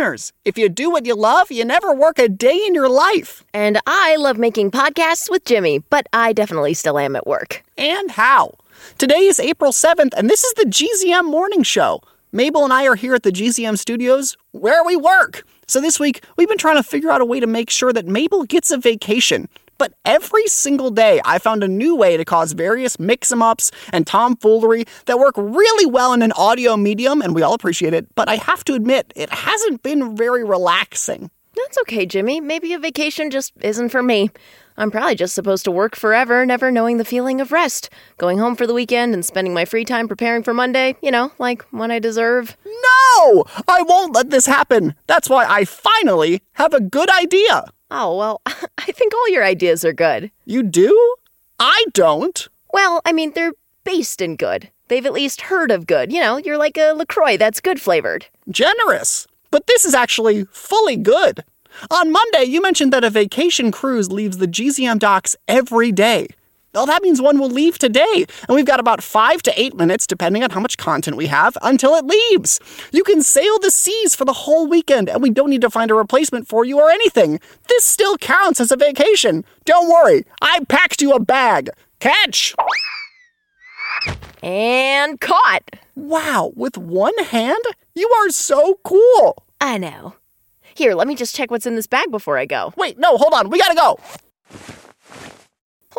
listeners. If you do what you love, you never work a day in your life. And I love making podcasts with Jimmy, but I definitely still am at work. And how? Today is April 7th, and this is the GZM Morning Show. Mabel and I are here at the GZM studios where we work. So this week, we've been trying to figure out a way to make sure that Mabel gets a vacation. But every single day, I found a new way to cause various mix em ups and tomfoolery that work really well in an audio medium, and we all appreciate it. But I have to admit, it hasn't been very relaxing. That's okay, Jimmy. Maybe a vacation just isn't for me. I'm probably just supposed to work forever, never knowing the feeling of rest. Going home for the weekend and spending my free time preparing for Monday, you know, like when I deserve. No! I won't let this happen. That's why I finally have a good idea. Oh, well, I think all your ideas are good. You do? I don't. Well, I mean, they're based in good. They've at least heard of good. You know, you're like a LaCroix that's good flavored. Generous. But this is actually fully good. On Monday, you mentioned that a vacation cruise leaves the GZM docks every day. Well, that means one will leave today, and we've got about five to eight minutes, depending on how much content we have, until it leaves. You can sail the seas for the whole weekend, and we don't need to find a replacement for you or anything. This still counts as a vacation. Don't worry, I packed you a bag. Catch! And caught. Wow, with one hand? You are so cool. I know. Here, let me just check what's in this bag before I go. Wait, no, hold on, we gotta go.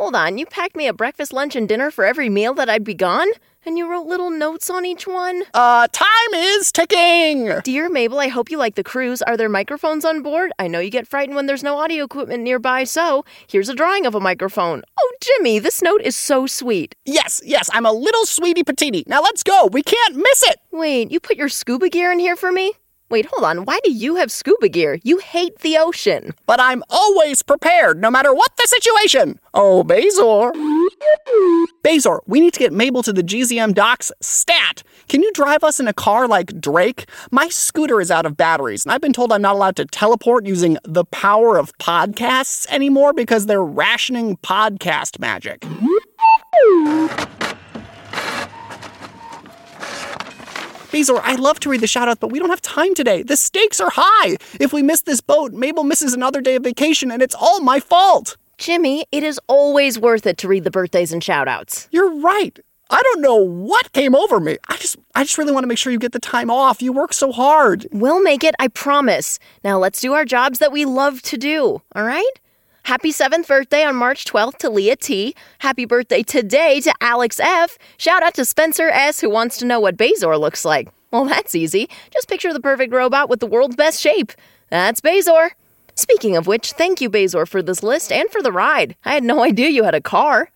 Hold on, you packed me a breakfast, lunch, and dinner for every meal that I'd be gone? And you wrote little notes on each one? Uh, time is ticking. Dear Mabel, I hope you like the cruise. Are there microphones on board? I know you get frightened when there's no audio equipment nearby, so here's a drawing of a microphone. Oh, Jimmy, this note is so sweet. Yes, yes, I'm a little sweetie patini. Now let's go. We can't miss it. Wait, you put your scuba gear in here for me? Wait, hold on. Why do you have scuba gear? You hate the ocean. But I'm always prepared, no matter what the situation. Oh, Bazor. Bazor, we need to get Mabel to the GZM docks stat. Can you drive us in a car like Drake? My scooter is out of batteries, and I've been told I'm not allowed to teleport using the power of podcasts anymore because they're rationing podcast magic. Bazor, I'd love to read the shoutouts, but we don't have time today. The stakes are high. If we miss this boat, Mabel misses another day of vacation, and it's all my fault. Jimmy, it is always worth it to read the birthdays and shoutouts. You're right. I don't know what came over me. I just I just really want to make sure you get the time off. You work so hard. We'll make it, I promise. Now let's do our jobs that we love to do, all right? Happy 7th birthday on March 12th to Leah T. Happy birthday today to Alex F. Shout out to Spencer S., who wants to know what Bazor looks like. Well, that's easy. Just picture the perfect robot with the world's best shape. That's Bazor. Speaking of which, thank you, Bazor, for this list and for the ride. I had no idea you had a car.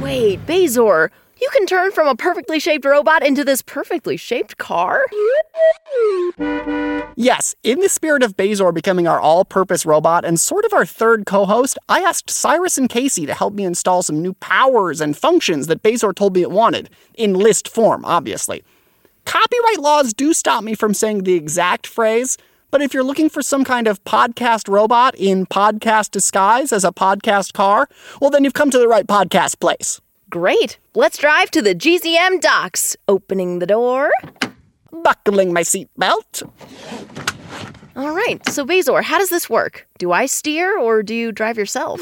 Wait, Bazor, you can turn from a perfectly shaped robot into this perfectly shaped car? Yes, in the spirit of Bazor becoming our all purpose robot and sort of our third co host, I asked Cyrus and Casey to help me install some new powers and functions that Bazor told me it wanted, in list form, obviously. Copyright laws do stop me from saying the exact phrase, but if you're looking for some kind of podcast robot in podcast disguise as a podcast car, well, then you've come to the right podcast place. Great. Let's drive to the GZM docks. Opening the door. Buckling my seatbelt. All right. So, Bazor, how does this work? Do I steer or do you drive yourself?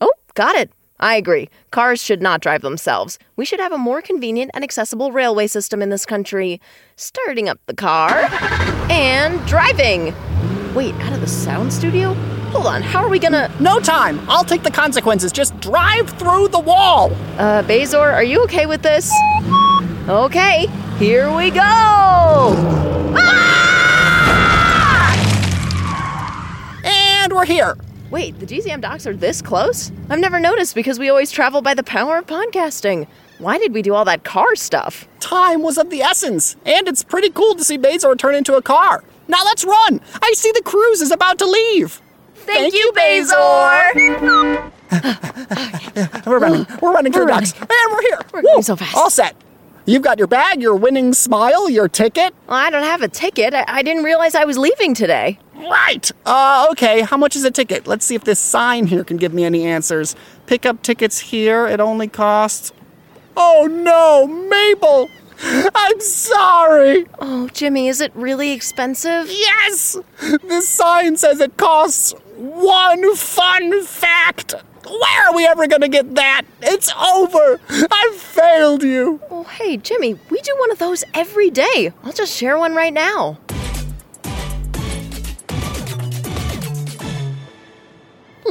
Oh, got it. I agree. Cars should not drive themselves. We should have a more convenient and accessible railway system in this country. Starting up the car and driving. Wait, out of the sound studio? Hold on, how are we gonna. No time! I'll take the consequences. Just drive through the wall! Uh, Bazor, are you okay with this? Okay, here we go! Ah! And we're here. Wait, the GZM docks are this close? I've never noticed because we always travel by the power of podcasting. Why did we do all that car stuff? Time was of the essence, and it's pretty cool to see Bazor turn into a car. Now let's run! I see the cruise is about to leave. Thank, Thank you, Bazor! we're running. We're running to the docks. And we're here. We're going so fast. All set. You've got your bag, your winning smile, your ticket. Well, I don't have a ticket. I, I didn't realize I was leaving today. Right. Uh, okay. How much is a ticket? Let's see if this sign here can give me any answers. Pick up tickets here. It only costs. Oh no, Mabel! I'm sorry. Oh, Jimmy, is it really expensive? Yes! This sign says it costs one fun fact. Where are we ever gonna get that? It's over. I've failed you. Oh, hey, Jimmy, we do one of those every day. I'll just share one right now.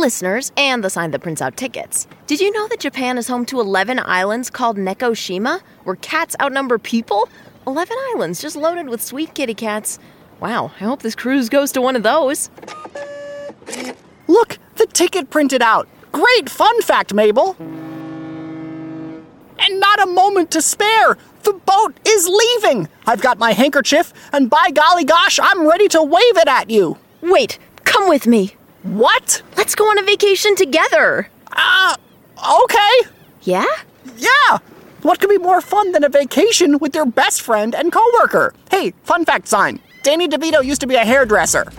Listeners, and the sign that prints out tickets. Did you know that Japan is home to 11 islands called Nekoshima, where cats outnumber people? 11 islands just loaded with sweet kitty cats. Wow, I hope this cruise goes to one of those. Look, the ticket printed out. Great fun fact, Mabel. And not a moment to spare. The boat is leaving. I've got my handkerchief, and by golly gosh, I'm ready to wave it at you. Wait, come with me. What? Let's go on a vacation together. Uh, okay. Yeah? Yeah. What could be more fun than a vacation with your best friend and coworker? Hey, fun fact sign. Danny DeVito used to be a hairdresser.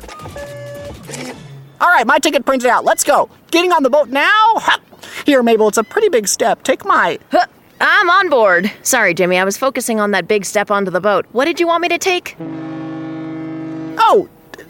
All right, my ticket printed out. Let's go. Getting on the boat now? Here, Mabel, it's a pretty big step. Take my. Huh, I'm on board. Sorry, Jimmy, I was focusing on that big step onto the boat. What did you want me to take? Oh,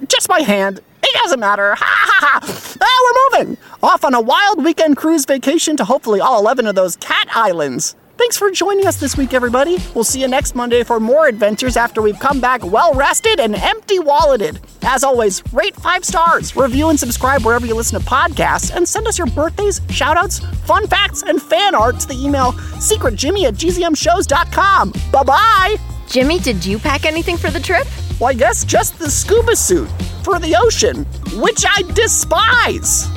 just my hand. It doesn't matter. Ha ha ha! Ah, we're moving! Off on a wild weekend cruise vacation to hopefully all 11 of those cat islands. Thanks for joining us this week, everybody. We'll see you next Monday for more adventures after we've come back well rested and empty walleted. As always, rate five stars, review and subscribe wherever you listen to podcasts, and send us your birthdays, shoutouts, fun facts, and fan art to the email secretjimmy at gzmshows.com. Bye bye! Jimmy, did you pack anything for the trip? Well, I guess just the scuba suit for the ocean, which I despise.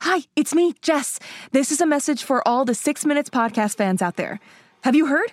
Hi, it's me, Jess. This is a message for all the Six Minutes podcast fans out there. Have you heard?